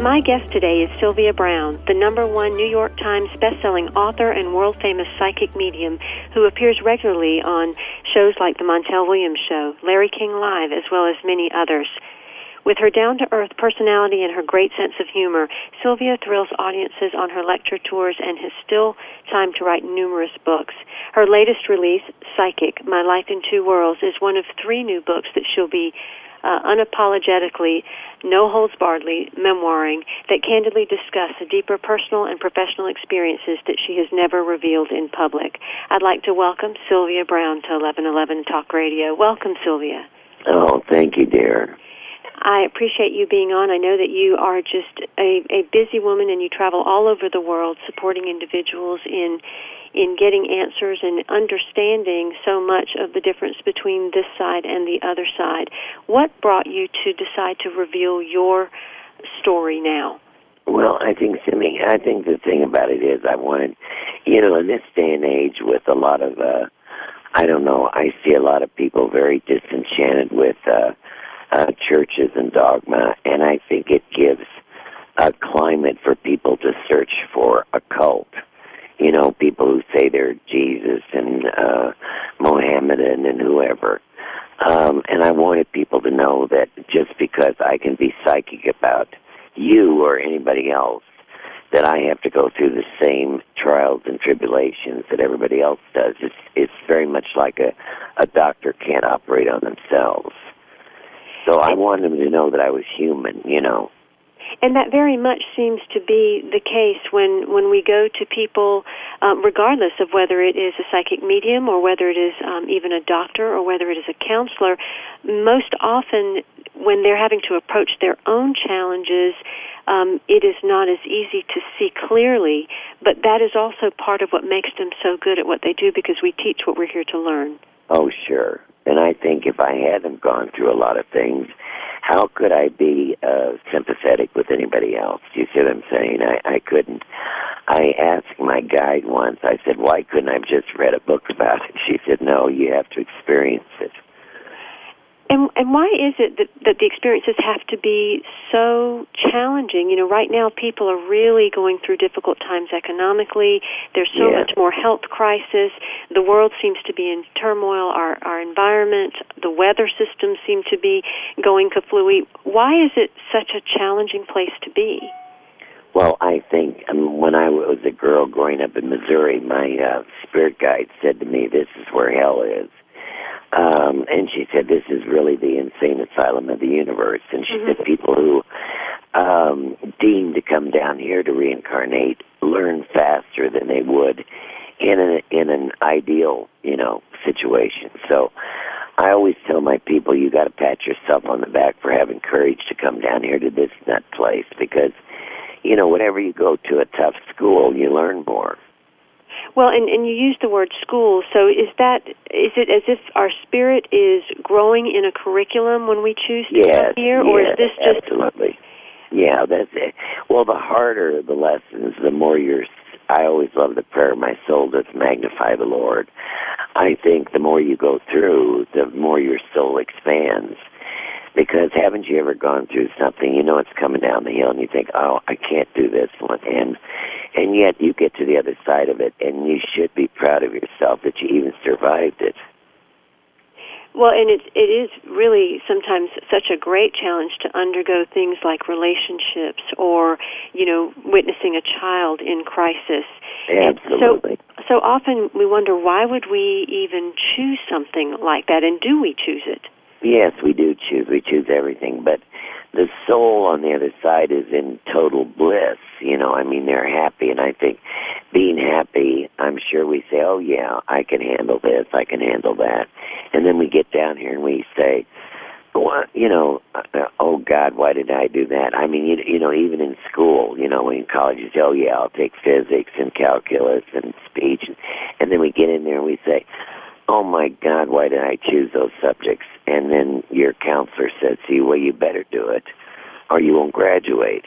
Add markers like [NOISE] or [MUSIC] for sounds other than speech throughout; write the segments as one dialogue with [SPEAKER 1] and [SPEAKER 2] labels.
[SPEAKER 1] My guest today is Sylvia Browne, the number one New York Times bestselling author and world famous psychic medium who appears regularly on shows like The Montel Williams Show, Larry King Live, as well as many others. With her down to earth personality and her great sense of humor, Sylvia thrills audiences on her lecture tours and has still time to write numerous books. Her latest release, Psychic My Life in Two Worlds, is one of three new books that she'll be uh, unapologetically, no holds barredly memoiring that candidly discuss the deeper personal and professional experiences that she has never revealed in public. I'd like to welcome Sylvia Browne to 1111 Talk Radio. Welcome, Sylvia.
[SPEAKER 2] Oh, thank you, dear.
[SPEAKER 1] I appreciate you being on. I know that you are just a, a busy woman and you travel all over the world supporting individuals in in getting answers and understanding so much of the difference between this side and the other side. What brought you to decide to reveal your story now?
[SPEAKER 2] Well, I think, Simi, I think the thing about it is I wanted, you know, in this day and age with a lot of, uh, I don't know, I see a lot of people very disenchanted with uh, uh, churches and dogma, and I think it gives a climate for people to search for a cult you know, people who say they're Jesus and uh, Mohammedan and whoever. Um, and I wanted people to know that just because I can be psychic about you or anybody else, that I have to go through the same trials and tribulations that everybody else does. It's it's very much like a a doctor can't operate on themselves. So I wanted them to know that I was human, you know.
[SPEAKER 1] And that very much seems to be the case when, when we go to people, um, regardless of whether it is a psychic medium or whether it is um, even a doctor or whether it is a counselor. Most often, when they're having to approach their own challenges, um, it is not as easy to see clearly, but that is also part of what makes them so good at what they do because we teach what we're here to learn.
[SPEAKER 2] Oh, sure. And I think if I hadn't gone through a lot of things, how could I be uh, sympathetic with anybody else? Do you see what I'm saying? I, I couldn't. I asked my guide once, I said, why couldn't I have just read a book about it? She said, no, you have to experience it.
[SPEAKER 1] And and why is it that that the experiences have to be so challenging? You know, right now people are really going through difficult times economically. There's so
[SPEAKER 2] Yeah.
[SPEAKER 1] much more health crisis. The world seems to be in turmoil. Our our environment, the weather systems seem to be going kaflooey. Why is it such a challenging place to be?
[SPEAKER 2] Well, I think um, when I was a girl growing up in Missouri, my uh, spirit guide said to me, "This is where hell is," um, and she said, "This is really the insane asylum of the universe." And she said, "People who um, deem to come down here to reincarnate learn faster than they would in an in an ideal, you know, situation." So. I always tell my people, you got to pat yourself on the back for having courage to come down here to this nut place because you know, whenever you go to a tough school, you learn more.
[SPEAKER 1] Well, and, and you use the word school, so is that is it as if our spirit is growing in a curriculum when we choose to
[SPEAKER 2] Yes,
[SPEAKER 1] come here, or is this just
[SPEAKER 2] absolutely? Yeah, that's it. Well, the harder the lessons, the more you're. I always love the prayer, "My soul doth magnify the Lord." I think the more you go through, the more your soul expands. Because haven't you ever gone through something, you know it's coming down the hill and you think, oh, I can't do this one. And, and yet you get to the other side of it and you should be proud of yourself that you even survived it.
[SPEAKER 1] Well, and it's it is really sometimes such a great challenge to undergo things like relationships or you know witnessing a child in crisis.
[SPEAKER 2] Absolutely.
[SPEAKER 1] So, so often we wonder why would we even choose something like that, and do we choose it?
[SPEAKER 2] Yes, we do choose. We choose everything, but the soul on the other side is in total bliss. You know, I mean, they're happy, and I think being happy, I'm sure we say, "Oh yeah, I can handle this. I can handle that," and then we get down here and we say, well, you know, uh, oh God, why did I do that? I mean, you, you know, even in school, you know, in college, you say, oh yeah, I'll take physics and calculus and speech, and, and then we get in there and we say, oh my God, why did I choose those subjects? And then your counselor says to you, well, you better do it, or you won't graduate.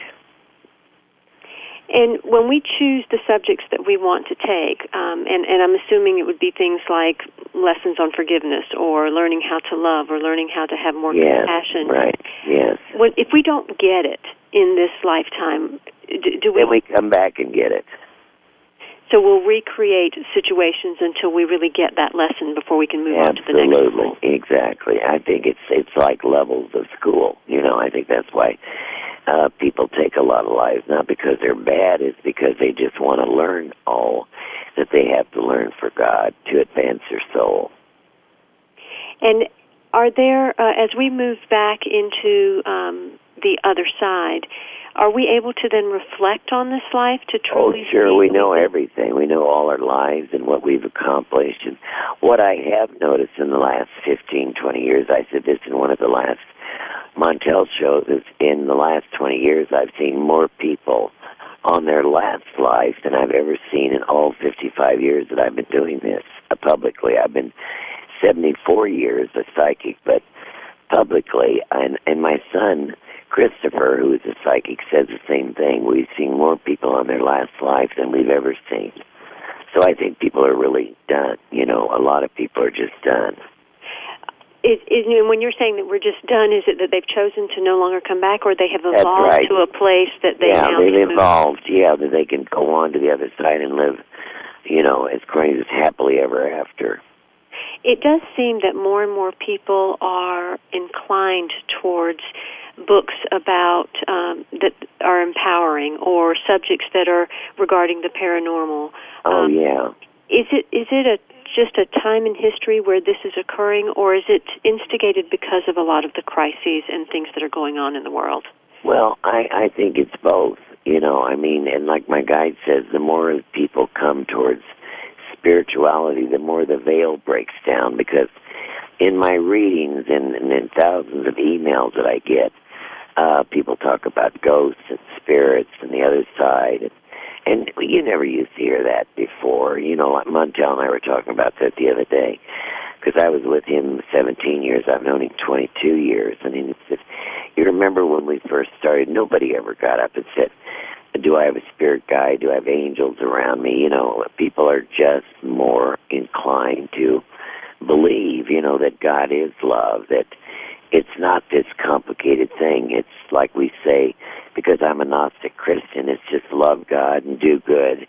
[SPEAKER 1] And when we choose the subjects that we want to take, um, and, and I'm assuming it would be things like lessons on forgiveness, or learning how to love, or learning how to have more
[SPEAKER 2] yes,
[SPEAKER 1] compassion.
[SPEAKER 2] Right. Yes.
[SPEAKER 1] When, if we don't get it in this lifetime, do, do we?
[SPEAKER 2] Then we come back and get it.
[SPEAKER 1] So we'll recreate situations until we really get that lesson before we can move
[SPEAKER 2] Absolutely.
[SPEAKER 1] on to the next
[SPEAKER 2] Absolutely,
[SPEAKER 1] level.
[SPEAKER 2] exactly. I think it's it's like levels of school. You know, I think that's why uh, people take a lot of lives, not because they're bad, it's because they just want to learn all that they have to learn for God to advance their soul.
[SPEAKER 1] And are there, uh, as we move back into um, the other side, are we able to then reflect on this life to truly?
[SPEAKER 2] Oh, sure. We know everything. We know all our lives and what we've accomplished. And what I have noticed in the last fifteen, twenty years, I said this in one of the last Montel shows, is in the last 20 years, I've seen more people on their last life than I've ever seen in all 55 years that I've been doing this uh, publicly. I've been 74 years a psychic, but publicly, and, and my son, Christopher, who is a psychic, says the same thing. We've seen more people on their last life than we've ever seen. So I think people are really done. You know, a lot of people are just done.
[SPEAKER 1] Is, is, and when you're saying that we're just done, is it that they've chosen to no longer come back, or they have evolved
[SPEAKER 2] right.
[SPEAKER 1] to a place that they
[SPEAKER 2] yeah, they've
[SPEAKER 1] can move-
[SPEAKER 2] evolved. Yeah, that they can go on to the other side and live, you know, as crazy as happily ever after.
[SPEAKER 1] It does seem that more and more people are inclined towards books about um, that are empowering or subjects that are regarding the paranormal.
[SPEAKER 2] Oh
[SPEAKER 1] Um,
[SPEAKER 2] yeah.
[SPEAKER 1] Is it is it a just a time in history where this is occurring, or is it instigated because of a lot of the crises and things that are going on in the world?
[SPEAKER 2] Well, I I think it's both. You know, I mean, and like my guide says, the more people come towards spirituality, the more the veil breaks down. Because in my readings and, and in thousands of emails that I get, uh, people talk about ghosts and spirits and the other side. And, you never used to hear that before. You know, Montel and I were talking about that the other day. Because I was with him 17 years. I've known him 22 years. And he said, you remember when we first started, nobody ever got up and said, do I have a spirit guide? Do I have angels around me? You know, people are just more inclined to believe, you know, that God is love, that it's not this complicated thing. It's like we say, because I'm a Gnostic Christian, it's just love God and do good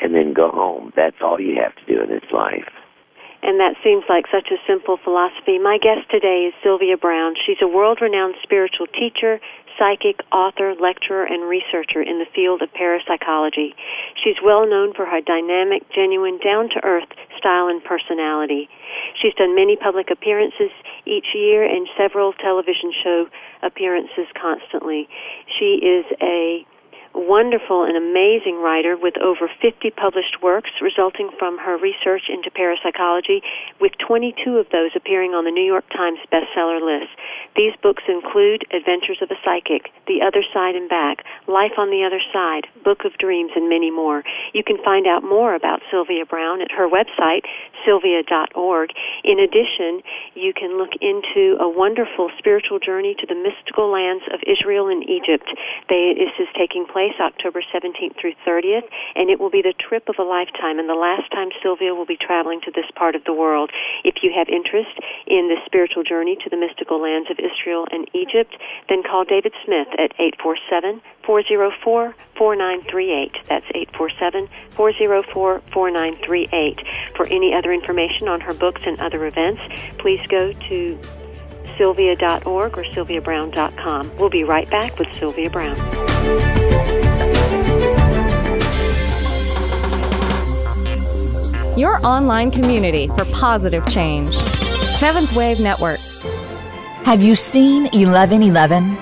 [SPEAKER 2] and then go home. That's all you have to do in this life.
[SPEAKER 1] And that seems like such a simple philosophy. My guest today is Sylvia Browne. She's a world renowned spiritual teacher, psychic, author, lecturer, and researcher in the field of parapsychology. She's well known for her dynamic, genuine, down to earth style and personality. She's done many public appearances each year and several television show appearances constantly. She is a wonderful and amazing writer with over 50 published works resulting from her research into parapsychology, with 22 of those appearing on the New York Times bestseller list. These books include Adventures of a Psychic, The Other Side and Back, Life on the Other Side, Book of Dreams, and many more. You can find out more about Sylvia Browne at her website, sylvia.org. In addition, you can look into a wonderful spiritual journey to the mystical lands of Israel and Egypt. They, this is taking place place October 17th through 30th, and it will be the trip of a lifetime and the last time Sylvia will be traveling to this part of the world. If you have interest in this spiritual journey to the mystical lands of Israel and Egypt, then call David Smith at 847 404 4938. That's 847 404 4938. For any other information on her books and other events, please go to sylvia.org or sylviabrown.com. We'll be right back with Sylvia Browne.
[SPEAKER 3] Your online community for positive change. Seventh Wave Network.
[SPEAKER 4] Have you seen 1111?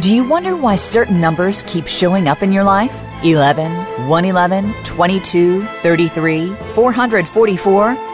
[SPEAKER 4] Do you wonder why certain numbers keep showing up in your life? 11, 111, 22, 33, 444?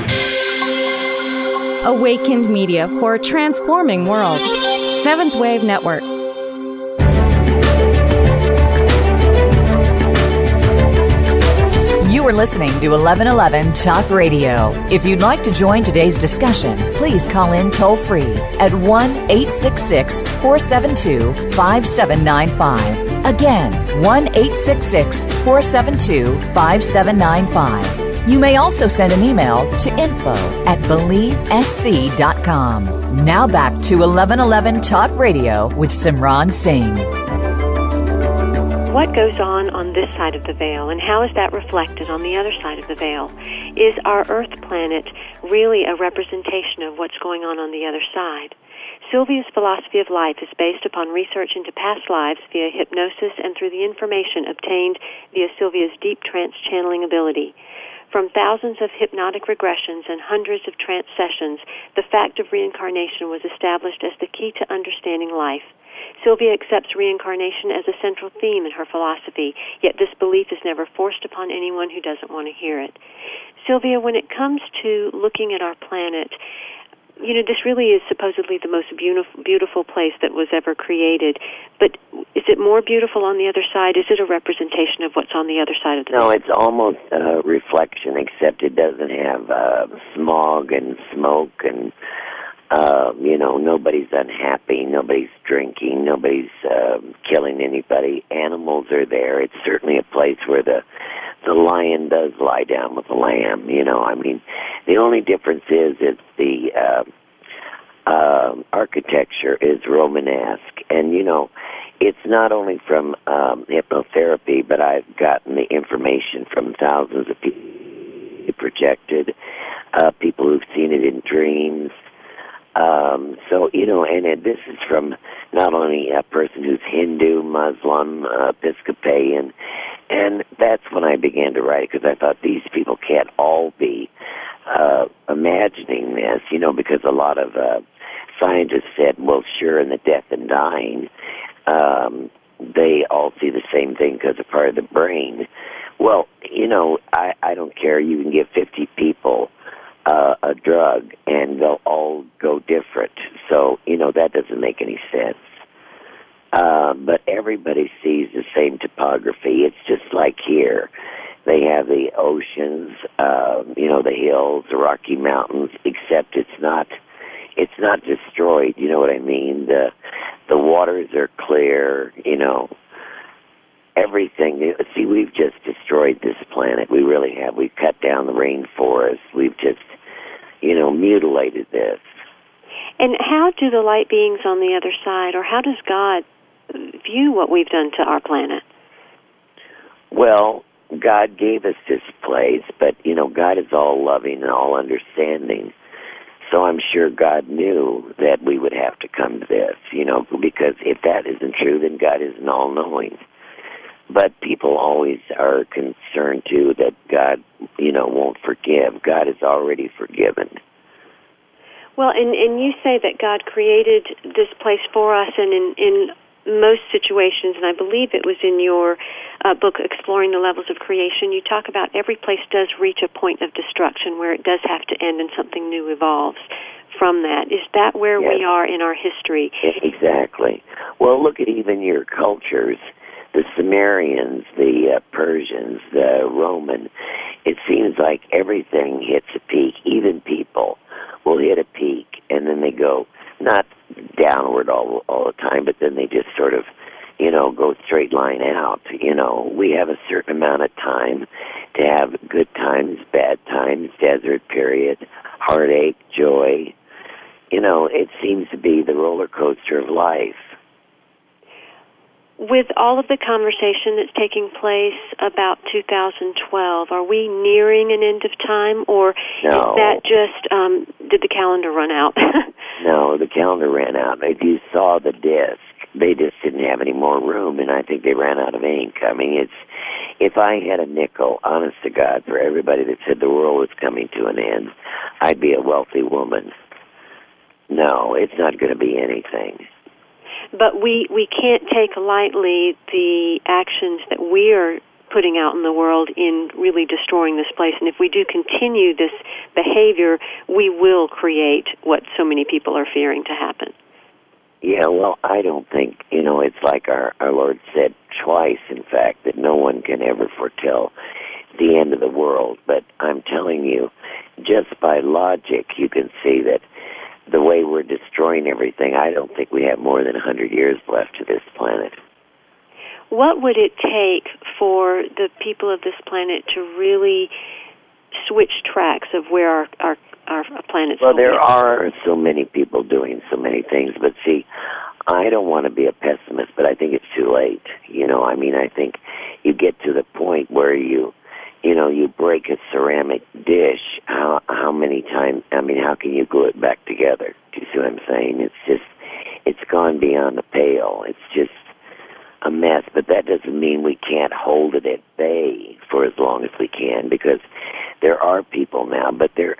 [SPEAKER 3] Awakened Media for a transforming world. Seventh Wave Network.
[SPEAKER 4] You are listening to 1111 Talk Radio. If you'd like to join today's discussion, please call in toll free at 1 866 472 5795. Again, 1 866 472 5795. You may also send an email to info at believesc.com. Now back to 1111 Talk Radio with Simran Singh.
[SPEAKER 1] What goes on on this side of the veil, and how is that reflected on the other side of the veil? Is our Earth planet really a representation of what's going on on the other side? Sylvia's philosophy of life is based upon research into past lives via hypnosis and through the information obtained via Sylvia's deep trance channeling ability. From thousands of hypnotic regressions and hundreds of trance sessions, the fact of reincarnation was established as the key to understanding life. Sylvia accepts reincarnation as a central theme in her philosophy, yet this belief is never forced upon anyone who doesn't want to hear it. Sylvia, when it comes to looking at our planet, you know, this really is supposedly the most beautiful, beautiful place that was ever created. But is it more beautiful on the other side? Is it a representation of what's on the other side of the?
[SPEAKER 2] No, it's almost a reflection, except it doesn't have uh, smog and smoke and uh, you know, nobody's unhappy, nobody's drinking, nobody's uh, killing anybody. Animals are there. It's certainly a place where the the lion does lie down with the lamb. You know, I mean, the only difference is it's the uh, uh, architecture is Romanesque, and you know, it's not only from um, hypnotherapy, but I've gotten the information from thousands of people projected, uh, people who've seen it in dreams um, so, you know, and, and this is from not only a person who's Hindu, Muslim, uh, Episcopalian, and that's when I began to write because I thought these people can't all be uh, imagining this, you know, because a lot of uh, scientists said, well, sure, in the death and dying, um, they all see the same thing because of part of the brain. Well, you know, I, I don't care. You can give 50 people uh, a drug and they'll all go different. So, you know, that doesn't make any sense. Uh, but everybody sees the same topography. It's just like here. They have the oceans, uh, you know, the hills, the Rocky Mountains, except it's not, it's not destroyed. You know what I mean? The, the waters are clear, you know, everything. See, we've just destroyed this planet. We really have. We've cut down the rainforest. We've just, you know, mutilated this.
[SPEAKER 1] And how do the light beings on the other side, or how does God view what we've done to our planet?
[SPEAKER 2] Well, God gave us this place, but you know, God is all loving and all understanding. So I'm sure God knew that we would have to come to this, you know, because if that isn't true, then God isn't all knowing. But people always are concerned too that God, you know, won't forgive. God is already forgiven.
[SPEAKER 1] Well, and and you say that God created this place for us, and in in most situations, and I believe it was in your uh, book, Exploring the Levels of Creation, you talk about every place does reach a point of destruction where it does have to end and something new evolves from that. Is that where
[SPEAKER 2] yes.
[SPEAKER 1] we are in our history?
[SPEAKER 2] Exactly. Well, look at even your cultures. The Sumerians, the uh, Persians, the Roman. It seems like everything hits a peak. Even people will hit a peak, and then they go not downward all all the time, but then they just sort of, you know, go straight line out. You know, we have a certain amount of time to have good times, bad times, desert period, heartache, joy. You know, it seems to be the roller coaster of life
[SPEAKER 1] with all of the conversation that's taking place about 2012, are we nearing an end of time, or
[SPEAKER 2] no.
[SPEAKER 1] is that just um, did the calendar run out? [LAUGHS]
[SPEAKER 2] no, the calendar ran out. If you saw the disc, they just didn't have any more room, and I think they ran out of ink. I mean, it's if I had a nickel, honest to God, for everybody that said the world was coming to an end, I'd be a wealthy woman. No, it's not going to be anything
[SPEAKER 1] but we we can't take lightly the actions that we are putting out in the world in really destroying this place. And if we do continue this behavior, we will create what so many people are fearing to happen.
[SPEAKER 2] Yeah, well, I don't think, you know, it's like our, our Lord said twice, in fact, that no one can ever foretell the end of the world. But I'm telling you, just by logic, you can see that the way we're destroying everything, I don't think we have more than a 100 years left to this planet.
[SPEAKER 1] What would it take for the people of this planet to really switch tracks of where our our, our planet's
[SPEAKER 2] Well, there are so many people doing so many things, but see, I don't want to be a pessimist, but I think it's too late. You know, I mean, I think you get to the point where you you know, you break a ceramic dish, how how many times? I mean, how can you glue it back together? Do you see what I'm saying? It's just, it's gone beyond the pale. It's just a mess. But that doesn't mean we can't hold it at bay for as long as we can, because there are people now, but they're,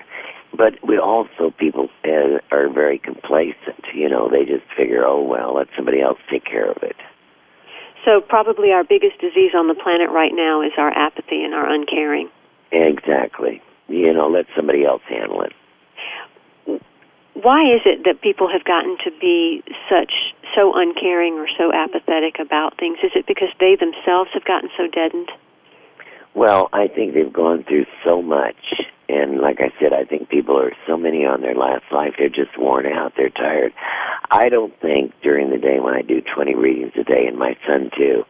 [SPEAKER 2] but we also people uh, are very complacent. You know, they just figure, oh well, let somebody else take care of it.
[SPEAKER 1] So probably our biggest disease on the planet right now is our apathy and our uncaring.
[SPEAKER 2] Exactly. You know, let somebody else handle it.
[SPEAKER 1] Why is it that people have gotten to be such so uncaring or so apathetic about things? Is it because they themselves have gotten so deadened?
[SPEAKER 2] Well, I think they've gone through so much and like I said, I think people are so many on their last life, they're just worn out, they're tired. I don't think during the day when I do 20 readings a day, and my son too,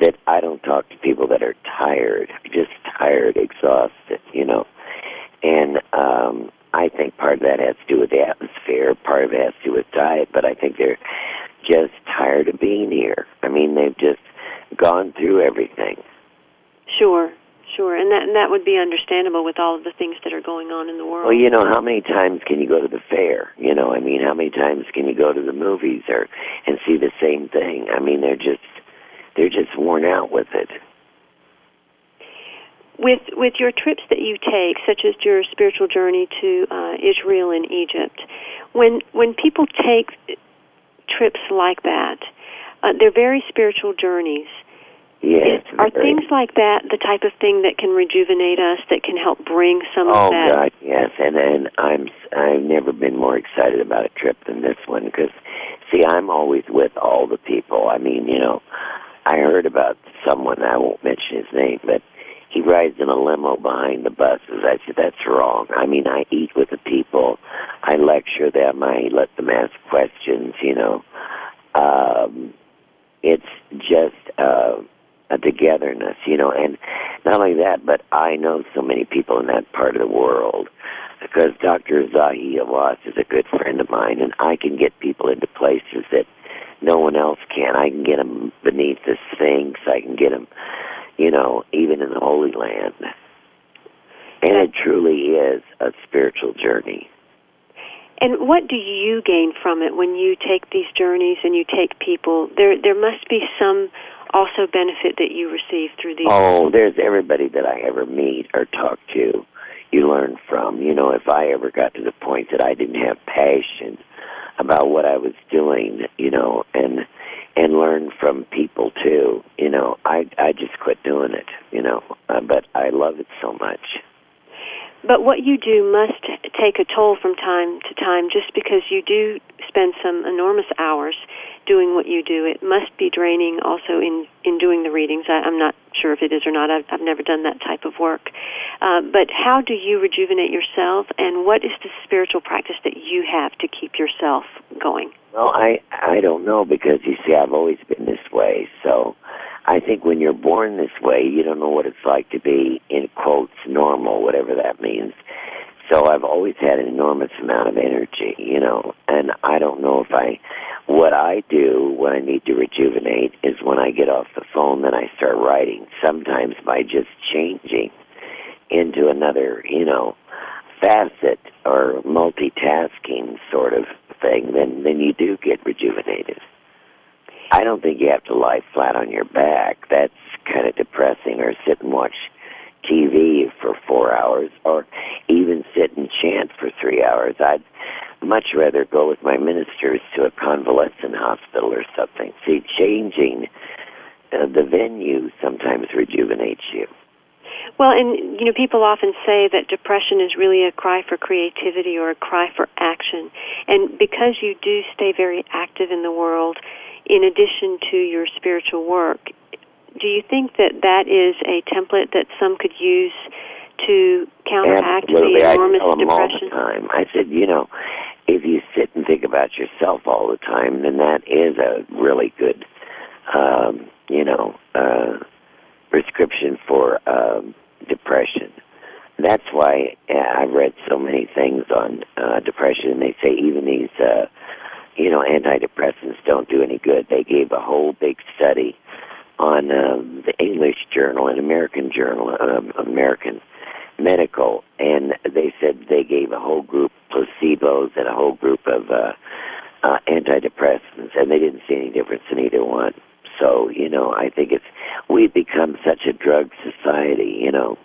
[SPEAKER 2] that I don't talk to people that are tired, just tired, exhausted, you know. And um I think part of that has to do with the atmosphere, part of it has to do with diet, but I think they're just tired of being here. I mean, they've just gone through everything.
[SPEAKER 1] Sure, Sure, and that and that would be understandable with all of the things that are going on in the world.
[SPEAKER 2] Well, you know, how many times can you go to the fair? You know, I mean, how many times can you go to the movies or and see the same thing? I mean, they're just they're just worn out with it.
[SPEAKER 1] With with your trips that you take, such as your spiritual journey to uh, Israel and Egypt, when when people take trips like that, uh, they're very spiritual journeys
[SPEAKER 2] Yes.
[SPEAKER 1] Are things like that the type of thing that can rejuvenate us, that can help bring some
[SPEAKER 2] oh,
[SPEAKER 1] of that?
[SPEAKER 2] Oh God, yes. And and I'm I've never been more excited about a trip than this one because, see, I'm always with all the people. I mean, you know, I heard about someone I won't mention his name, but he rides in a limo behind the buses. I said that's wrong. I mean, I eat with the people, I lecture them, I let them ask questions. You know, um, it's just. Uh, a togetherness, you know, and not only that, but I know so many people in that part of the world because Dr. Zahi Hawass is a good friend of mine, and I can get people into places that no one else can. I can get them beneath the Sphinx. I can get them, you know, even in the Holy Land. And it truly is a spiritual journey.
[SPEAKER 1] And what do you gain from it when you take these journeys and you take people? There, there must be some also benefit that you receive through these.
[SPEAKER 2] Oh, there's everybody that I ever meet or talk to. You learn from. You know, if I ever got to the point that I didn't have passion about what I was doing, you know, and and learn from people too. You know, I I just quit doing it. You know, uh, but I love it so much.
[SPEAKER 1] But what you do must take a toll from time to time just because you do spend some enormous hours doing what you do. It must be draining also in, in doing the readings. I, I'm not sure if it is or not. I've, I've never done that type of work. Uh, but how do you rejuvenate yourself and what is the spiritual practice that you have to keep yourself going?
[SPEAKER 2] Well, I, I don't know because you see, I've always been this way. So I think when you're born this way, you don't know what it's like to be, in quotes, normal, whatever that means. So I've always had an enormous amount of energy, you know, and I don't know if I, what I do when I need to rejuvenate is when I get off the phone, then I start writing, sometimes by just changing into another, you know, facet or multitasking sort of thing, then, then you do get rejuvenated. I don't think you have to lie flat on your back. That's kind of depressing. Or sit and watch TV for four hours, or even sit and chant for three hours. I'd much rather go with my ministers to a convalescent hospital or something. See, changing uh, the venue sometimes rejuvenates you.
[SPEAKER 1] Well, and you know, people often say that depression is really a cry for creativity or a cry for action. And because you do stay very active in the world, in addition to your spiritual work. Do you think that that is a template that some could use to counteract
[SPEAKER 2] Absolutely.
[SPEAKER 1] the enormous
[SPEAKER 2] I tell them
[SPEAKER 1] depression?
[SPEAKER 2] all the time. I said, you know, if you sit and think about yourself all the time, then that is a really good, um, you know, uh, prescription for um, depression. That's why uh, I've read so many things on uh, depression, they say even these uh, you know, antidepressants don't do any good. They gave a whole big study on um, the English Journal and American Journal, um, American Medical, and they said they gave a whole group placebos and a whole group of uh, uh, antidepressants, and they didn't see any difference in either one. So, you know, I think it's we've become such a drug society, you know.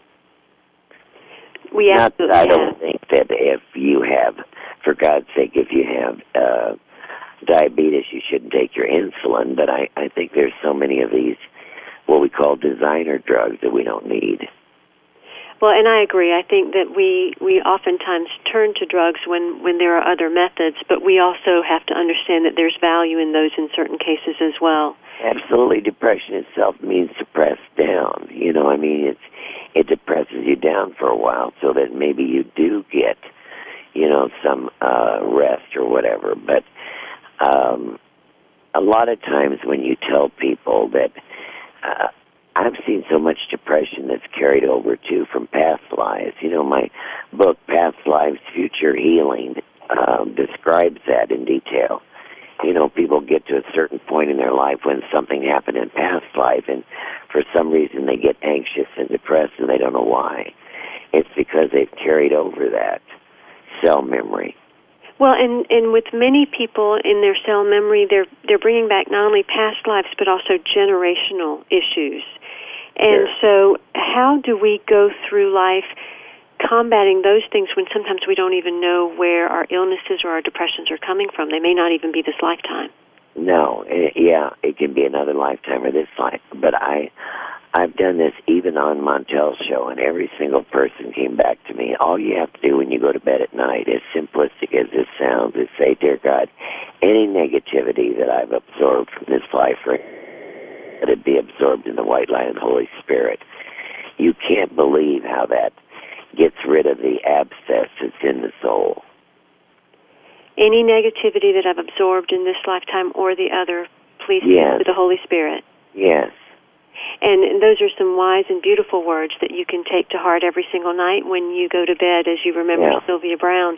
[SPEAKER 1] We absolutely.
[SPEAKER 2] Not I don't
[SPEAKER 1] have.
[SPEAKER 2] think that if you have, for God's sake, if you have uh, diabetes, you shouldn't take your insulin. But I, I think there's so many of these, what we call designer drugs, that we don't need.
[SPEAKER 1] Well, and I agree. I think that we we oftentimes turn to drugs when when there are other methods, but we also have to understand that there's value in those in certain cases as well.
[SPEAKER 2] Absolutely, depression itself means suppressed down. You know, I mean, it's it depresses you down for a while, so that maybe you do get, you know, some uh, rest or whatever. But um, a lot of times when you tell people that uh, I've seen so much depression that's carried over too from past lives. You know, my book, Past Lives, Future Healing, um, describes that in detail. You know, people get to a certain point in their life when something happened in past life, and for some reason they get anxious and depressed, and they don't know why. It's because they've carried over that cell memory.
[SPEAKER 1] Well, and and with many people in their cell memory, they're they're bringing back not only past lives but also generational issues. And so, how do we go through life combating those things when sometimes we don't even know where our illnesses or our depressions are coming from? They may not even be this lifetime.
[SPEAKER 2] No, eh, yeah, it can be another lifetime or this life. But I, I've done this even on Montel's show, and every single person came back to me. All you have to do when you go to bed at night, as simplistic as this sounds, is say, "Dear God, any negativity that I've absorbed from this life, let it be absorbed in the white light of the Holy Spirit." You can't believe how that gets rid of the abscess that's in the soul.
[SPEAKER 1] Any negativity that I've absorbed in this lifetime or the other, please
[SPEAKER 2] Yes.
[SPEAKER 1] to the Holy Spirit.
[SPEAKER 2] Yes.
[SPEAKER 1] And those are some wise and beautiful words that you can take to heart every single night when you go to bed as you remember
[SPEAKER 2] Yeah.
[SPEAKER 1] Sylvia Browne.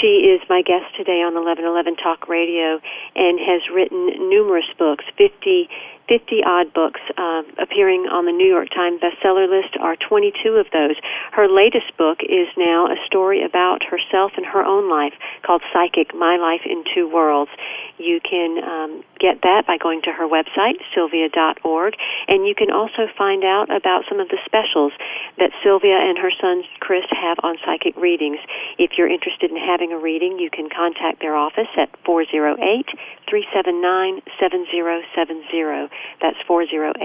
[SPEAKER 1] She is my guest today on 1111 Talk Radio and has written numerous books, 50 50 odd books uh, appearing on the New York Times bestseller list are 22 of those. Her latest book is now a story about herself and her own life called Psychic My Life in Two Worlds. You can um, get that by going to her website, sylvia.org, and you can also find out about some of the specials that Sylvia and her son Chris have on psychic readings. If you're interested in having a reading, you can contact their office at 408 379 7070. That's 408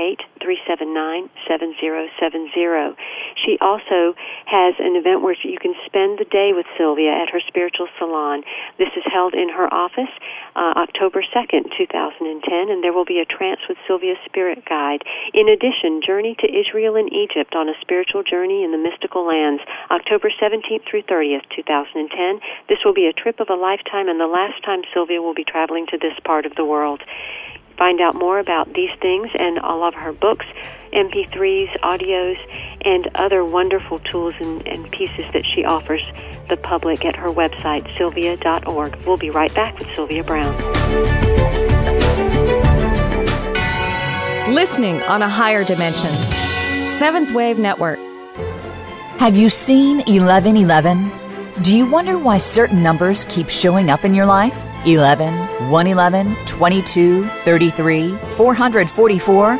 [SPEAKER 1] 379 7070. She also has an event where you can spend the day with Sylvia at her spiritual salon. This is held in her office uh, October 2nd, 2010, and there will be a Trance with Sylvia Spirit Guide. In addition, Journey to Israel and Egypt on a spiritual journey in the mystical lands, October 17th through 30th, 2010. This will be a trip of a lifetime and the last time Sylvia will be traveling to this part of the world. Find out more about these things and all of her books, MP3s, audios, and other wonderful tools and, and pieces that she offers the public at her website, sylvia.org. We'll be right back with Sylvia Browne.
[SPEAKER 3] Listening on a higher dimension. Seventh Wave Network.
[SPEAKER 4] Have you seen 1111? Do you wonder why certain numbers keep showing up in your life? 11, 111, 22, 33, 444?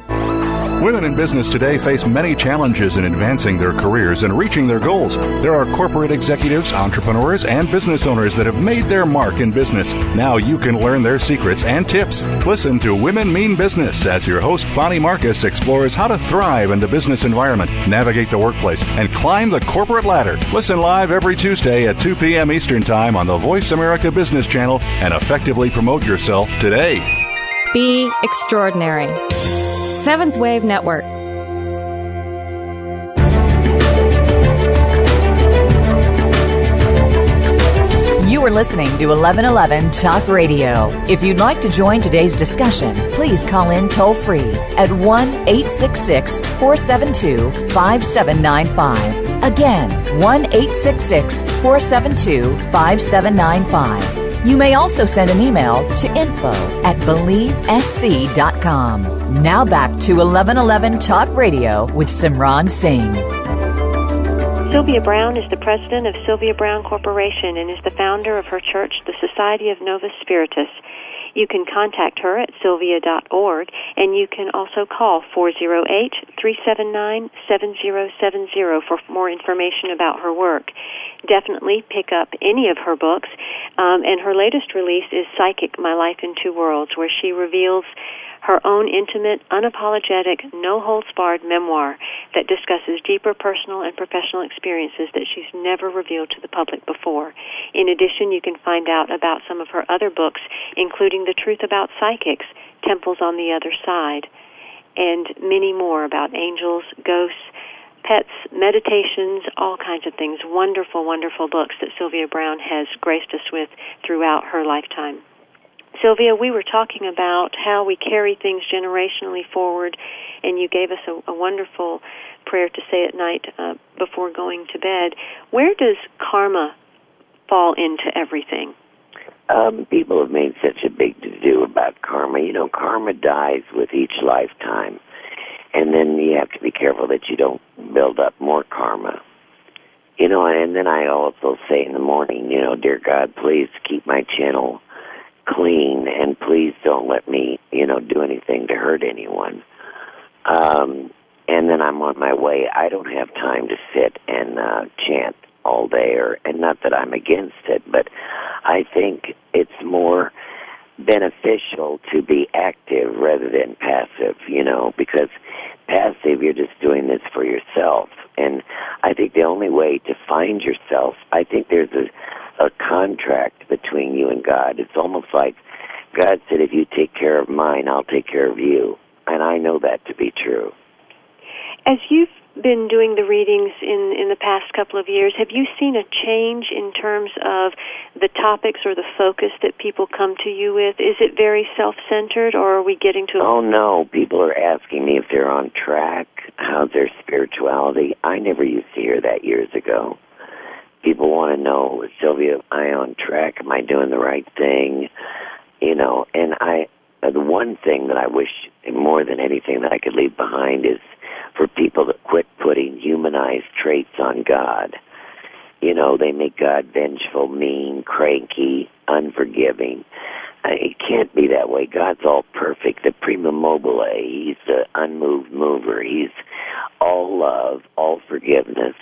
[SPEAKER 5] Women in business today face many challenges in advancing their careers and reaching their goals. There are corporate executives, entrepreneurs, and business owners that have made their mark in business. Now you can learn their secrets and tips. Listen to Women Mean Business as your host, Bonnie Marcus, explores how to thrive in the business environment, navigate the workplace, and climb the corporate ladder. Listen live every Tuesday at 2 p.m. Eastern Time on the Voice America Business Channel and effectively promote yourself today.
[SPEAKER 3] Be extraordinary. Seventh Wave Network.
[SPEAKER 4] You are listening to 1111 Talk Radio. If you'd like to join today's discussion, please call in toll free at 1 866 472 5795. Again, 1 866 472 5795. You may also send an email to info at believesc.com. Now back to 1111 Talk Radio with Simran Singh.
[SPEAKER 1] Sylvia Browne is the president of Sylvia Browne Corporation and is the founder of her church, the Society of Novus Spiritus. You can contact her at sylvia.org and you can also call 408 379 7070 for more information about her work. Definitely pick up any of her books. Um, and her latest release is Psychic My Life in Two Worlds, where she reveals her own intimate, unapologetic, no holds barred memoir that discusses deeper personal and professional experiences that she's never revealed to the public before. In addition, you can find out about some of her other books, including The Truth About Psychics, Temples on the Other Side, and many more about angels, ghosts, pets, meditations, all kinds of things. Wonderful, wonderful books that Sylvia Browne has graced us with throughout her lifetime. Sylvia, we were talking about how we carry things generationally forward, and you gave us a, a wonderful prayer to say at night uh, before going to bed. Where does karma fall into everything?
[SPEAKER 2] Um, people have made such a big to do about karma. You know, karma dies with each lifetime. And then you have to be careful that you don't build up more karma. You know, and then I also say in the morning, you know, dear God, please keep my channel clean, and please don't let me, you know, do anything to hurt anyone. Um, and then I'm on my way. I don't have time to sit and uh, chant all day, or and not that I'm against it, but I think it's more beneficial to be active rather than passive. You know, because passive, you're just doing this for yourself. And I think the only way to find yourself, I think there's a, a contract between you and God. It's almost like God said, if you take care of mine, I'll take care of you. And I know that to be true.
[SPEAKER 1] As you've been doing the readings in in the past couple of years, have you seen a change in terms of the topics or the focus that people come to you with? Is it very self-centered, or are we getting to?
[SPEAKER 2] Oh no, people are asking me if they're on track. How's their spirituality? I never used to hear that years ago. People want to know, Sylvia, am I on track? Am I doing the right thing? You know, and I, the one thing that I wish more than anything that I could leave behind is for people to quit putting humanized traits on God. You know, they make God vengeful, mean, cranky, unforgiving. Uh, it can't be that way. God's all perfect. The prima mobile. He's the unmoved mover. He's all love, all forgiveness,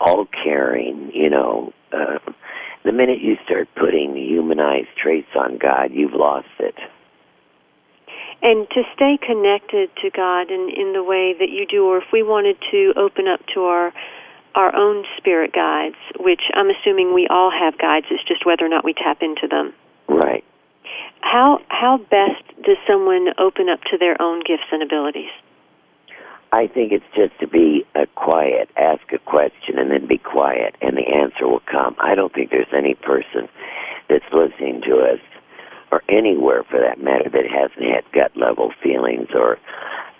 [SPEAKER 2] all caring. You know, uh, the minute you start putting humanized traits on God, you've lost it
[SPEAKER 1] and to stay connected to God in, in the way that you do, or if we wanted to open up to our our own spirit guides, which I'm assuming we all have guides, it's just whether or not we tap into them.
[SPEAKER 2] Right.
[SPEAKER 1] How how best does someone open up to their own gifts and abilities?
[SPEAKER 2] I think it's just to be uh, quiet, ask a question, and then be quiet, and the answer will come. I don't think there's any person that's listening to us or anywhere for that matter that hasn't had gut level feelings or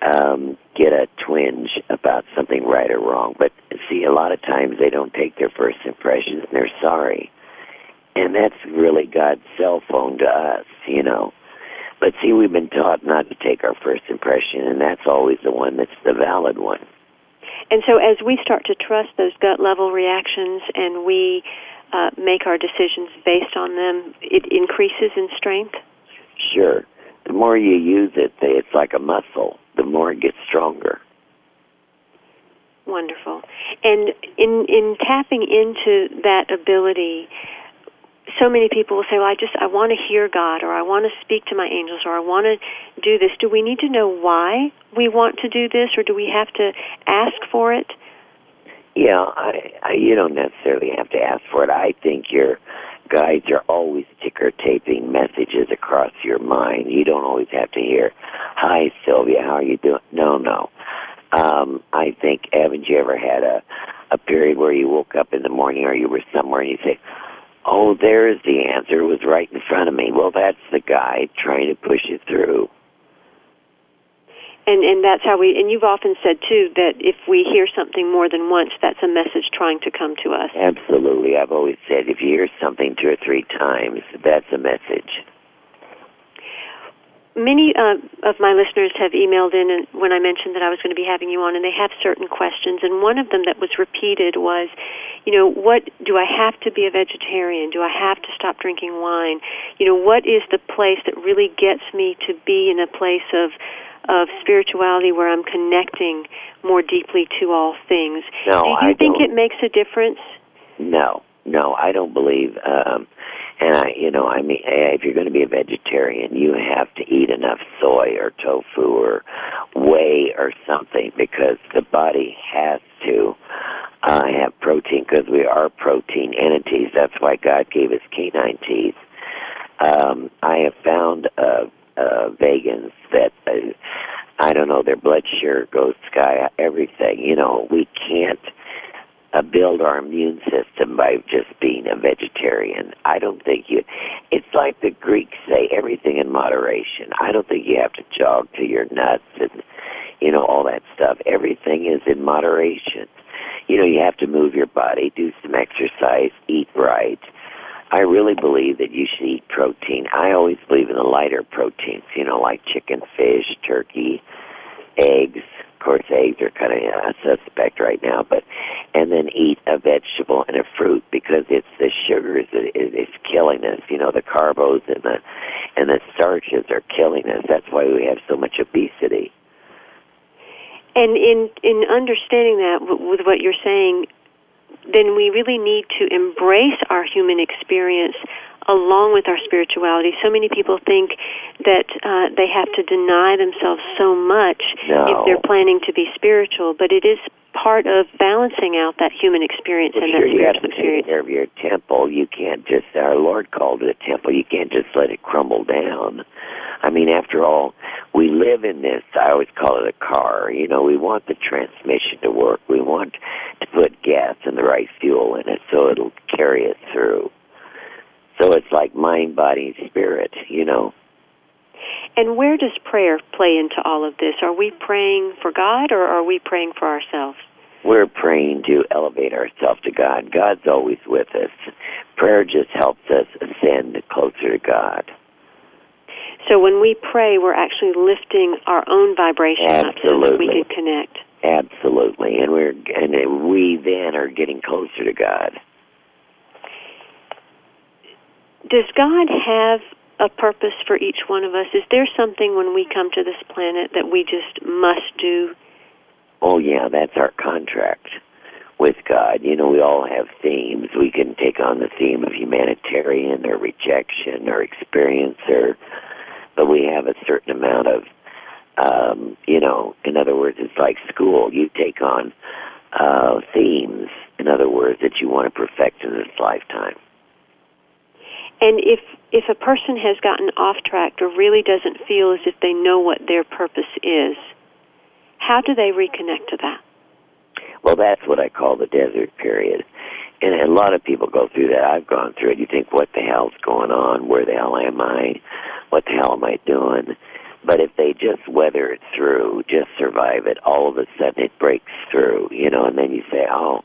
[SPEAKER 2] um, get a twinge about something right or wrong. But see, a lot of times they don't take their first impressions and they're sorry. And that's really God's cell phone to us, you know. But see, we've been taught not to take our first impression, and that's always the one that's the valid one.
[SPEAKER 1] And so, as we start to trust those gut level reactions and we uh, make our decisions based on them, it increases in strength?
[SPEAKER 2] Sure. The more you use it, it's like a muscle. The more it gets stronger.
[SPEAKER 1] Wonderful. And in in tapping into that ability, so many people will say, "Well, I just I want to hear God, or I want to speak to my angels, or I want to do this." Do we need to know why we want to do this, or do we have to ask for it?
[SPEAKER 2] Yeah, I, I, you don't necessarily have to ask for it. I think your guides are always ticker taping messages across your mind. You don't always have to hear, "Hi, Sylvia, how are you doing?" No, no. Um, I think haven't you ever had a a period where you woke up in the morning or you were somewhere and you say, "Oh, there's the answer. It was right in front of me." Well, that's the guide trying to push you through
[SPEAKER 1] and and that's how we and you've often said too that if we hear something more than once that's a message trying to come to us
[SPEAKER 2] absolutely i've always said if you hear something two or three times that's a message
[SPEAKER 1] many uh, of my listeners have emailed in and when I mentioned that I was going to be having you on, and they have certain questions. And one of them that was repeated was, you know, what do I have to be a vegetarian? Do I have to stop drinking wine? You know, what is the place that really gets me to be in a place of of spirituality where I'm connecting more deeply to all things.
[SPEAKER 2] No,
[SPEAKER 1] Do you
[SPEAKER 2] I
[SPEAKER 1] think
[SPEAKER 2] don't.
[SPEAKER 1] it makes a difference?
[SPEAKER 2] No, no, I don't believe. Um, and I, you know, I mean, eh, if you're going to be a vegetarian, you have to eat enough soy or tofu or whey or something because the body has to uh, have protein because we are protein entities. That's why God gave us canine teeth. Um, I have found uh, uh, vegans that uh, I don't know their blood sugar goes sky everything. You know, we can't uh, build our immune system by just being a vegetarian. I don't think you. It's like the Greeks say, everything in moderation. I don't think you have to jog to your nuts and you know all that stuff. Everything is in moderation. You know, you have to move your body, do some exercise, eat right I really believe that you should eat protein. I always believe in the lighter proteins, you know, like chicken, fish, turkey, eggs, Of course, eggs are kind of a suspect right now, but and then eat a vegetable and a fruit because it's the sugars that is killing us. You know, the carbos and the and the starches are killing us. That's why we have so much obesity.
[SPEAKER 1] And in in understanding that with what you're saying, then we really need to embrace our human experience along with our spirituality. So many people think that uh, they have to deny themselves so much
[SPEAKER 2] no.
[SPEAKER 1] if they're planning to be spiritual, but it is part of balancing out that human experience
[SPEAKER 2] well,
[SPEAKER 1] and
[SPEAKER 2] sure,
[SPEAKER 1] that
[SPEAKER 2] spiritual
[SPEAKER 1] experience.
[SPEAKER 2] Care of your temple. You can't just. Our Lord called it a temple. You can't just let it crumble down. I mean, after all, we live in this. I always call it a car. You know, we want the transmission to work. We want to put gas and the right fuel in it so it'll carry it through. So it's like mind, body, spirit, you know.
[SPEAKER 1] And where does prayer play into all of this? Are we praying for God or are we praying for ourselves?
[SPEAKER 2] We're praying to elevate ourselves to God. God's always with us. Prayer just helps us ascend closer to God.
[SPEAKER 1] So when we pray, we're actually lifting our own vibration
[SPEAKER 2] Absolutely.
[SPEAKER 1] up so that we can connect.
[SPEAKER 2] Absolutely, and we're and we then are getting closer to God.
[SPEAKER 1] Does God have a purpose for each one of us? Is there something when we come to this planet that we just must do?
[SPEAKER 2] Oh yeah, that's our contract with God. You know, we all have themes. We can take on the theme of humanitarian or rejection or experience or but we have a certain amount of um, you know, in other words, it's like school. You take on uh, themes, in other words, that you want to perfect in this lifetime.
[SPEAKER 1] And if if a person has gotten off track or really doesn't feel as if they know what their purpose is, how do they reconnect to that?
[SPEAKER 2] Well, that's what I call the desert period. And a lot of people go through that. I've gone through it. You think, what the hell's going on? Where the hell am I? What the hell am I doing? But if they just weather it through, just survive it, all of a sudden it breaks through, you know, and then you say, oh,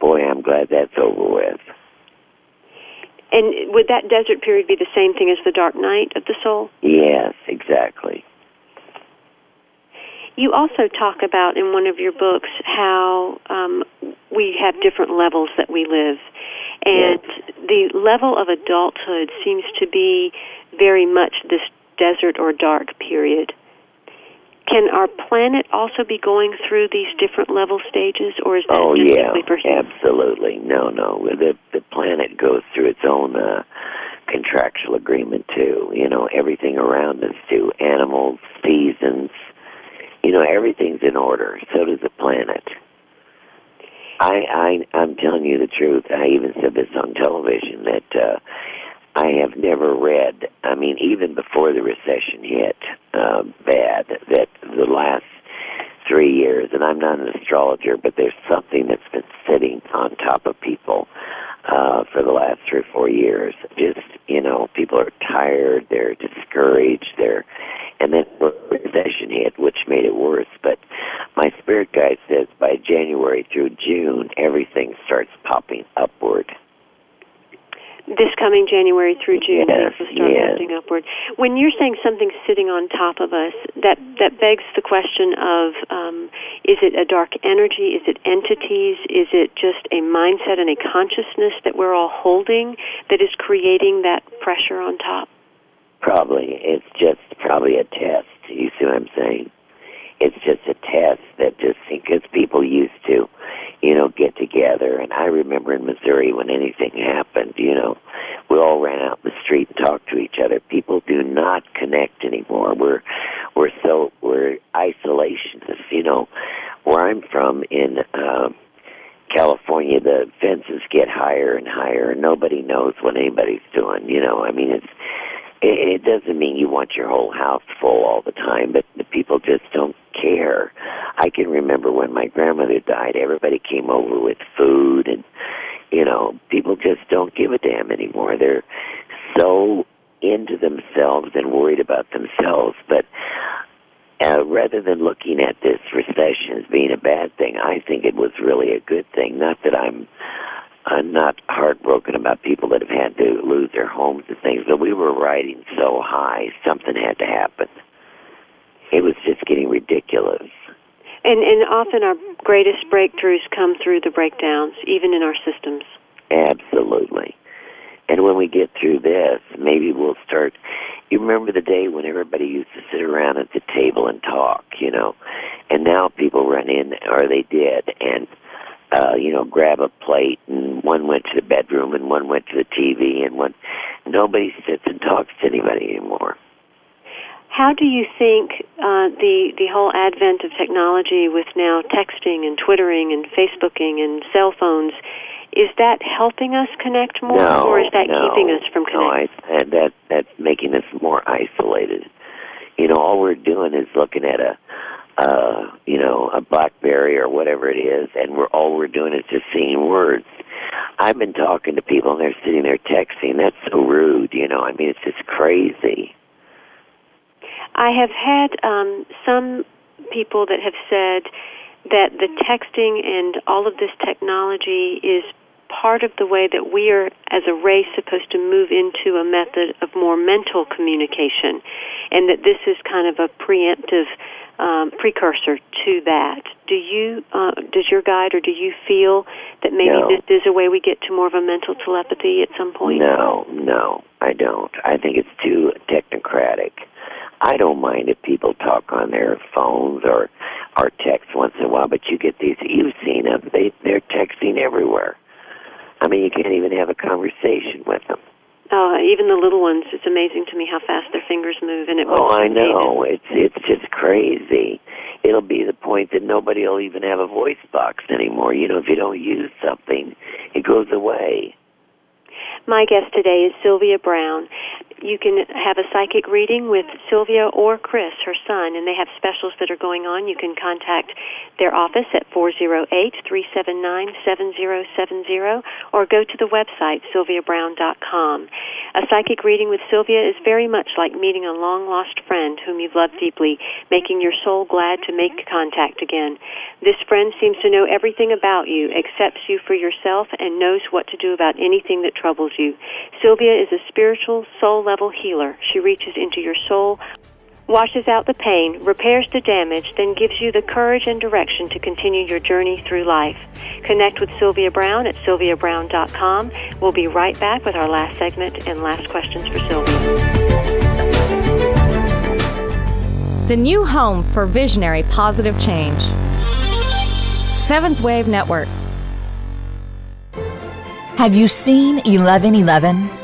[SPEAKER 2] boy, I'm glad that's over with.
[SPEAKER 1] And would that desert period be the same thing as the dark night of the soul?
[SPEAKER 2] Yes, exactly.
[SPEAKER 1] You also talk about in one of your books how um, we have different levels that we live. And
[SPEAKER 2] yes.
[SPEAKER 1] the level of adulthood seems to be very much this desert or dark period. Can our planet also be going through these different level stages, or is that
[SPEAKER 2] oh
[SPEAKER 1] just
[SPEAKER 2] yeah,
[SPEAKER 1] for
[SPEAKER 2] absolutely. No, no. The the planet goes through its own uh, contractual agreement too. You know, everything around us too. Animals, seasons. You know, everything's in order. So does the planet. I I I'm telling you the truth. I even said this on television that. uh I have never read, I mean, even before the recession hit uh, bad, that the last three years, and I'm not an astrologer, but there's something that's been sitting on top of people uh, for the last three or four years. Just, you know, people are tired, they're discouraged, they're, and then the recession hit, which made it worse. But my spirit guide says by January through June, everything starts popping upward
[SPEAKER 1] this coming January through June,
[SPEAKER 2] yes,
[SPEAKER 1] things will start
[SPEAKER 2] yes.
[SPEAKER 1] moving upward. When you're saying something's sitting on top of us, that that begs the question of: um, Is it a dark energy? Is it entities? Is it just a mindset and a consciousness that we're all holding that is creating that pressure on top?
[SPEAKER 2] Probably, it's just probably a test. You see what I'm saying? It's just a test that just because people used to you know, get together. And I remember in Missouri when anything happened, you know, we all ran out in the street and talked to each other. People do not connect anymore. We're we're so we're isolationists. You know, where I'm from in um, California, the fences get higher and higher, and nobody knows what anybody's doing. You know, I mean, it's it, it doesn't mean you want your whole house full all the time, but the people just don't care. I can remember when my grandmother died, everybody came over with food and you know, people just don't give a damn anymore. They're so into themselves and worried about themselves, but uh, rather than looking at this recession as being a bad thing, I think it was really a good thing. Not that I'm I'm not heartbroken about people that have had to lose their homes and things, but we were riding so high, something had to happen. it was just getting ridiculous.
[SPEAKER 1] And and often our greatest breakthroughs come through the breakdowns, even in our systems.
[SPEAKER 2] Absolutely. And when we get through this, maybe we'll start. You remember the day when everybody used to sit around at the table and talk, you know, and now people run in, or they did, and uh, you know, grab a plate, and one went to the bedroom, and one went to the TV, and one. Nobody sits and talks to anybody anymore.
[SPEAKER 1] How do you think uh, the the whole advent of technology, with now texting and twittering and Facebooking and cell phones, is that helping us connect more,
[SPEAKER 2] no,
[SPEAKER 1] or is that
[SPEAKER 2] no,
[SPEAKER 1] keeping us from connecting?
[SPEAKER 2] No, I, that that's making us more isolated. You know, all we're doing is looking at a, uh, you know, a BlackBerry or whatever it is, and we're all we're doing is just seeing words. I've been talking to people, and they're sitting there texting. That's so rude. You know, I mean, it's just crazy.
[SPEAKER 1] I have had um, some people that have said that the texting and all of this technology is part of the way that we are, as a race, supposed to move into a method of more mental communication, and that this is kind of a preemptive um, precursor to that. Do you, uh, does your guide, or do you feel that maybe
[SPEAKER 2] No.
[SPEAKER 1] this is a way we get to more of a mental telepathy at some point?
[SPEAKER 2] No, no, I don't. I think it's too technocratic. I don't mind if people talk on their phones or or text once in a while, but you get these. You've seen them. They they're texting everywhere. I mean, you can't even have a conversation with them.
[SPEAKER 1] Uh, even the little ones, it's amazing to me how fast their fingers move, and it
[SPEAKER 2] Oh, I know. It's it's just crazy. It'll be the point that nobody will even have a voice box anymore. You know, if you don't use something, it goes away.
[SPEAKER 1] My guest today is Sylvia Browne. You can have a psychic reading with Sylvia or Chris, her son, and they have specials that are going on. You can contact their office at 408-379-7070 or go to the website sylviabrowne.com. A psychic reading with Sylvia is very much like meeting a long lost friend whom you've loved deeply, making your soul glad to make contact again. This friend seems to know everything about you, accepts you for yourself, and knows what to do about anything that troubles you. Sylvia is a spiritual, soul level healer. She reaches into your soul, washes out the pain, repairs the damage, then gives you the courage and direction to continue your journey through life. Connect with Sylvia Browne at sylviabrowne.com. We'll be right back with our last segment and last questions for Sylvia.
[SPEAKER 3] The new home for visionary positive change. Seventh Wave Network.
[SPEAKER 4] Have you seen 1111?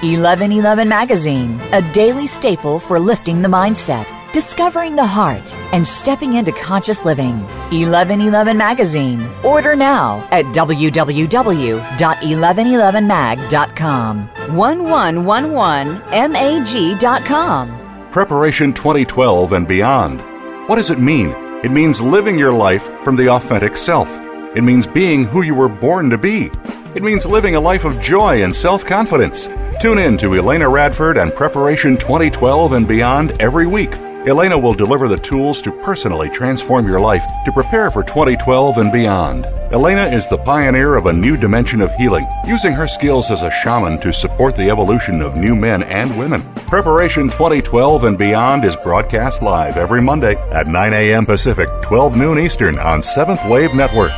[SPEAKER 4] 1111 Magazine, a daily staple for lifting the mindset, discovering the heart, and stepping into conscious living. 1111 Magazine. Order now at www.1111mag.com. 1111mag.com.
[SPEAKER 5] Preparation 2012 and beyond. What does it mean? It means living your life from the authentic self. It means being who you were born to be. It means living a life of joy and self confidence. Tune in to Elena Radford and Preparation 2012 and beyond every week. Elena will deliver the tools to personally transform your life to prepare for 2012 and beyond. Elena is the pioneer of a new dimension of healing, using her skills as a shaman to support the evolution of new men and women. Preparation 2012 and beyond is broadcast live every Monday at 9 a.m. Pacific, 12 noon Eastern on Seventh Wave Network.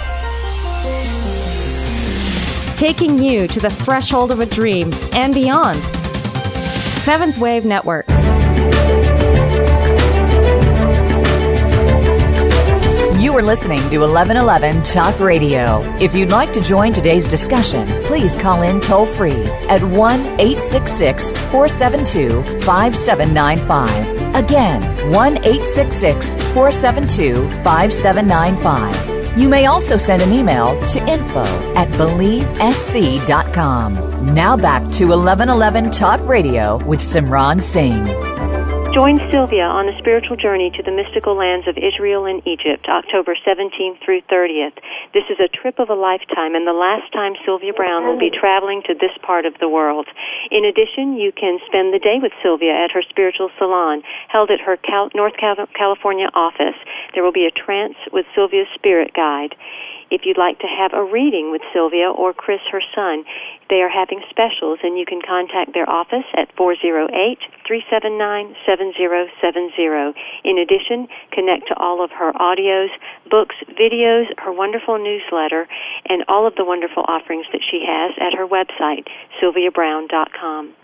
[SPEAKER 3] Taking you to the threshold of a dream and beyond. Seventh Wave Network.
[SPEAKER 4] You are listening to 1111 Talk Radio. If you'd like to join today's discussion, please call in toll free at 1 866 472 5795. Again, 1 866 472 5795. You may also send an email to info at believesc.com. Now back to 1111 Talk Radio with Simran Singh.
[SPEAKER 1] Join Sylvia on a spiritual journey to the mystical lands of Israel and Egypt, October 17th through 30th. This is a trip of a lifetime and the last time Sylvia Browne will be traveling to this part of the world. In addition, you can spend the day with Sylvia at her spiritual salon, held at her North California office. There will be a trance with Sylvia's spirit guide. If you'd like to have a reading with Sylvia or Chris, her son, they are having specials, and you can contact their office at 408 379 7070. In addition, connect to all of her audios, books, videos, her wonderful newsletter, and all of the wonderful offerings that she has at her website, sylviabrowne.com.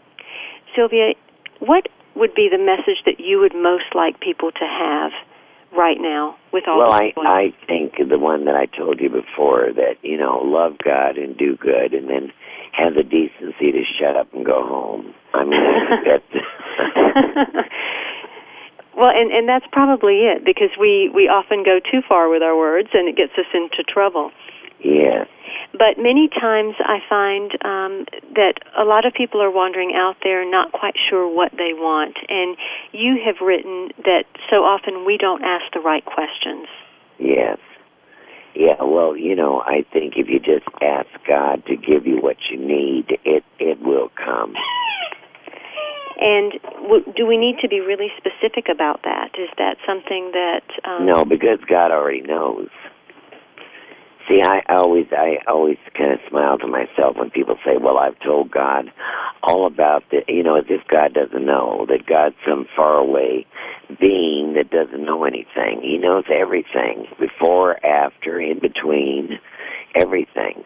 [SPEAKER 1] Sylvia, what would be the message that you would most like people to have right now with all
[SPEAKER 2] well i i think the one that i told you before that you know love god and do good and then have the decency to shut up and go home. I mean [LAUGHS] that's [LAUGHS]
[SPEAKER 1] well and and that's probably it because we we often go too far with our words and it gets us into trouble
[SPEAKER 2] yes
[SPEAKER 1] but many times I find um, that a lot of people are wandering out there, not quite sure what they want. And you have written that so often we don't ask the right questions.
[SPEAKER 2] Yes. Yeah, well, you know, I think if you just ask God to give you what you need, it it will come. [LAUGHS]
[SPEAKER 1] And w- do we need to be really specific about that? Is that something that um,
[SPEAKER 2] No, because God already knows. See, I always, I always kind of smile to myself when people say, "Well, I've told God all about the," you know, as if God doesn't know that God's some faraway being that doesn't know anything. He knows everything, before, after, in between, everything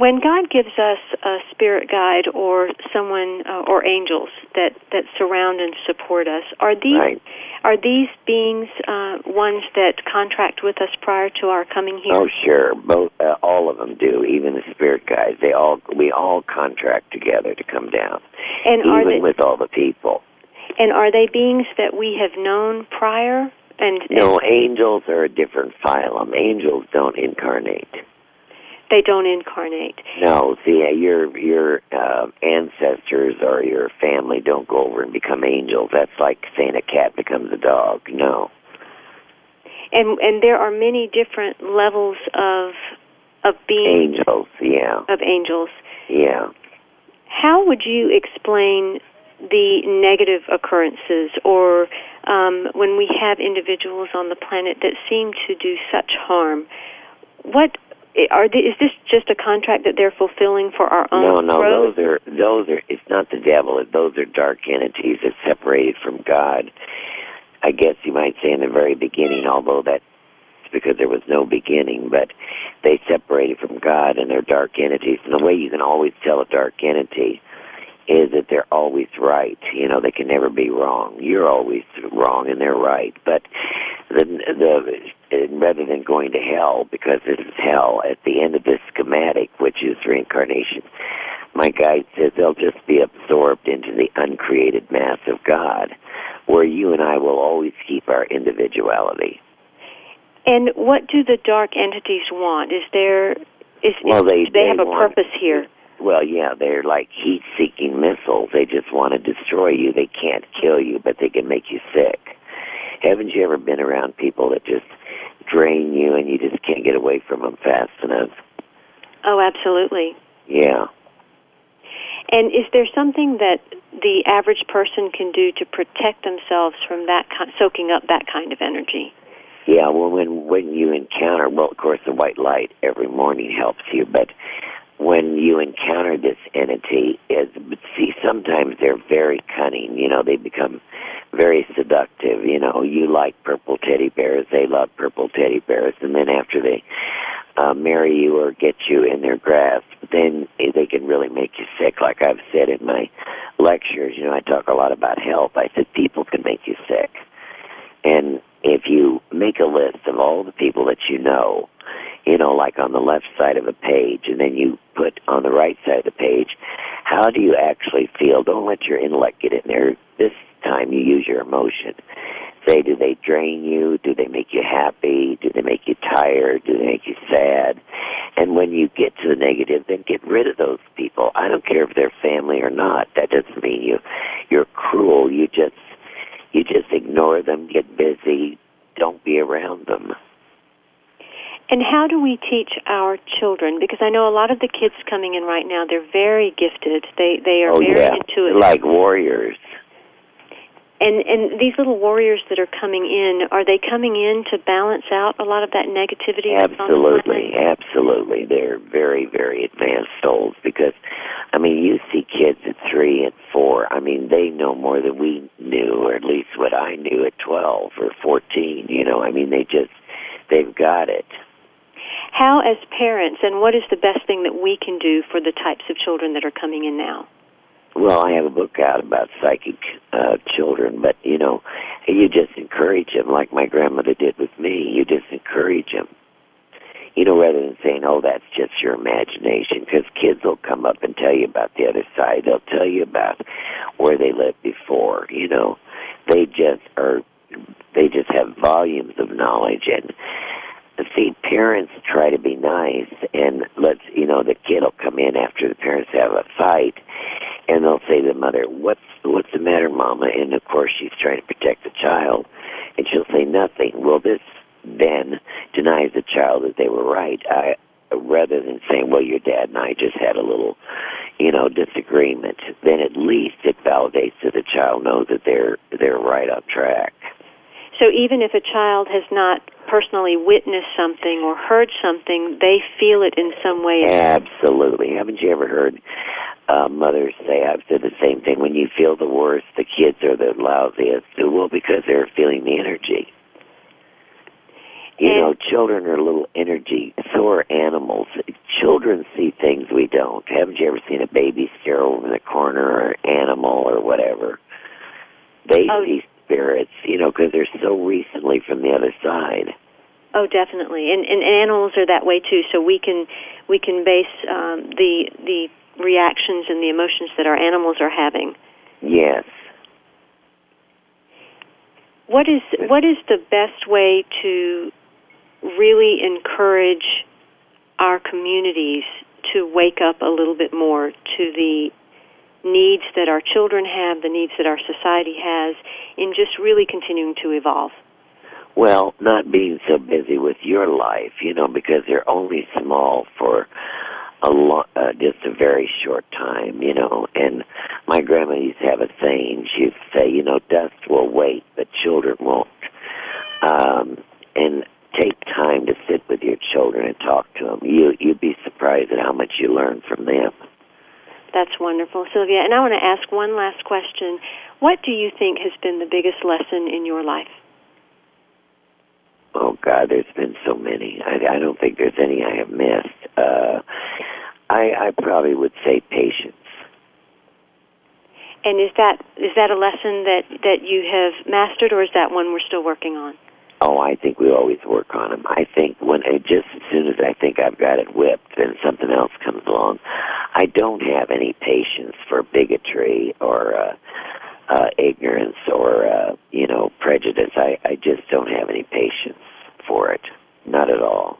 [SPEAKER 1] when God gives us a spirit guide or someone uh, or angels that that surround and support us, are these
[SPEAKER 2] right.
[SPEAKER 1] are these beings uh, ones that contract with us prior to our coming here?
[SPEAKER 2] Oh, sure. Both, uh, all of them do. Even the spirit guides, they all we all contract together to come down.
[SPEAKER 1] And
[SPEAKER 2] even
[SPEAKER 1] are they,
[SPEAKER 2] with all the people.
[SPEAKER 1] And are they beings that we have known prior? And
[SPEAKER 2] no, angels are a different phylum. Angels don't incarnate
[SPEAKER 1] they don't incarnate.
[SPEAKER 2] No, see, uh, your your uh, ancestors or your family don't go over and become angels. That's like saying a cat becomes a dog. No.
[SPEAKER 1] And and there are many different levels of of being
[SPEAKER 2] angels. Yeah.
[SPEAKER 1] Of angels.
[SPEAKER 2] Yeah.
[SPEAKER 1] How would you explain the negative occurrences or um, when we have individuals on the planet that seem to do such harm? What are they, is this just a contract that they're fulfilling for our
[SPEAKER 2] own
[SPEAKER 1] no no
[SPEAKER 2] growth? those are those are it's not the devil those are dark entities that separated from god i guess you might say in the very beginning although that's because there was no beginning but they separated from god and they're dark entities and the way you can always tell a dark entity is that they're always right. You know, they can never be wrong. You're always wrong and they're right. But the the rather than going to hell because it is hell at the end of this schematic, which is reincarnation, my guide says they'll just be absorbed into the uncreated mass of God, where you and I will always keep our individuality.
[SPEAKER 1] And what do the dark entities want? Is there is,
[SPEAKER 2] well, they,
[SPEAKER 1] do they,
[SPEAKER 2] they
[SPEAKER 1] have a
[SPEAKER 2] want,
[SPEAKER 1] purpose here?
[SPEAKER 2] Well, yeah, they're like heat-seeking missiles. They just want to destroy you. They can't kill you, but they can make you sick. Haven't you ever been around people that just drain you and you just can't get away from them fast enough?
[SPEAKER 1] Oh, absolutely.
[SPEAKER 2] Yeah.
[SPEAKER 1] And is there something that the average person can do to protect themselves from that soaking up that kind of energy?
[SPEAKER 2] Yeah, well, when when you encounter, well, of course, the white light every morning helps you, but when you encounter this entity is see sometimes they're very cunning you know they become very seductive you know you like purple teddy bears they love purple teddy bears and then after they uh, marry you or get you in their grasp then they can really make you sick. Like i've said in my lectures you know i talk a lot about health. I said people can make you sick. And if you make a list of all the people that you know you know, like on the left side of a page, and then you put on the right side of the page, how do you actually feel? Don't let your intellect get in there. This time you use your emotion. say, do they drain you? Do they make you happy? Do they make you tired? Do they make you sad? And when you get to the negative, then get rid of those people. I don't care if they're family or not. That doesn't mean you you're cruel. You just you just ignore them, get busy, don't be around them.
[SPEAKER 1] And how do we teach our children? Because I know a lot of the kids coming in right now, they're very gifted. They they are
[SPEAKER 2] oh,
[SPEAKER 1] very
[SPEAKER 2] yeah.
[SPEAKER 1] intuitive.
[SPEAKER 2] Like warriors.
[SPEAKER 1] And and these little warriors that are coming in, are they coming in to balance out a lot of that negativity?
[SPEAKER 2] Absolutely, absolutely. They're very, very advanced souls because, I mean, you see kids at three and four. I mean, they know more than we knew, or at least what I knew at 12 or 14. You know, I mean, they just, they've got it.
[SPEAKER 1] How, as parents, and what is the best thing that we can do for the types of children that are coming in now?
[SPEAKER 2] Well, I have a book out about psychic uh, children, but you know, you just encourage them, like my grandmother did with me. You just encourage them, you know, rather than saying, "Oh, that's just your imagination," because kids will come up and tell you about the other side. They'll tell you about where they lived before. You know, they just are. They just have volumes of knowledge and see parents try to be nice and let's you know the kid will come in after the parents have a fight and they'll say to the mother what's what's the matter mama? And of course she's trying to protect the child and she'll say nothing. Well this then denies the child that they were right. I rather than saying well your dad and i just had a little you know disagreement then at least it validates that the child knows that they're they're right on track
[SPEAKER 1] So even if a child has not personally witnessed something or heard something, they feel it in some way.
[SPEAKER 2] Absolutely. Haven't you ever heard uh, mothers say, I've said the same thing, when you feel the worst, the kids are the lousiest. Well, because they're feeling the energy. You
[SPEAKER 1] And-
[SPEAKER 2] know, children are little energy. So are animals. Children see things we don't. Haven't you ever seen a baby stare over in the corner or an animal or whatever? They
[SPEAKER 1] Oh.
[SPEAKER 2] see spirits, you know, because they're so recently from the other side.
[SPEAKER 1] Oh, definitely. And, and animals are that way too. So we can we can base um, the the reactions and the emotions that our animals are having.
[SPEAKER 2] Yes.
[SPEAKER 1] What is what is the best way to really encourage our communities to wake up a little bit more to the needs that our children have, the needs that our society has, in just really continuing to evolve?
[SPEAKER 2] Well, not being so busy with your life, you know, because they're only small for a lo- uh, just a very short time, you know. And my grandma used to have a saying. She would say, you know, dust will wait, but children won't. Um, and take time to sit with your children and talk to them. You you'd be surprised at how much you learn from them.
[SPEAKER 1] That's wonderful, Sylvia. And I want to ask one last question. What do you think has been the biggest lesson in your life?
[SPEAKER 2] Oh God, there's been so many. I, I don't think there's any I have missed. Uh, I, I probably would say patience.
[SPEAKER 1] And is that is that a lesson that that you have mastered, or is that one we're still working on?
[SPEAKER 2] Oh, I think we always work on them. I think when it, just as soon as I think I've got it whipped, then something else comes along. I don't have any patience for bigotry or uh, uh, ignorance or uh, you know prejudice. I, I just don't have any patience for it. Not at all.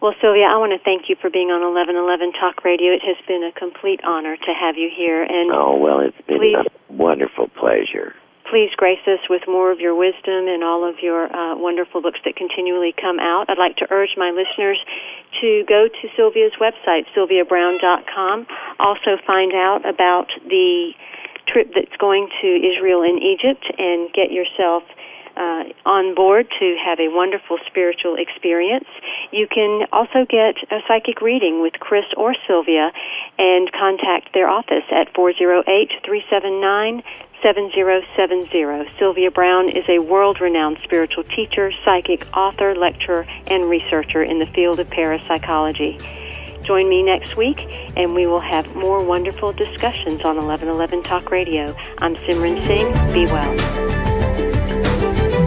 [SPEAKER 1] Well, Sylvia, I want to thank you for being on 1111 Talk Radio. It has been a complete honor to have you here, and
[SPEAKER 2] Oh well, it's been
[SPEAKER 1] Please.
[SPEAKER 2] a wonderful pleasure.
[SPEAKER 1] Please grace us with more of your wisdom and all of your uh, wonderful books that continually come out. I'd like to urge my listeners to go to Sylvia's website, sylviabrowne.com. Also, find out about the trip that's going to Israel and Egypt and get yourself uh, on board to have a wonderful spiritual experience. You can also get a psychic reading with Chris or Sylvia and contact their office at 408 379 7070. Sylvia Browne is a world renowned spiritual teacher, psychic, author, lecturer, and researcher in the field of parapsychology. Join me next week, and we will have more wonderful discussions on 1111 Talk Radio. I'm Simran Singh. Be well.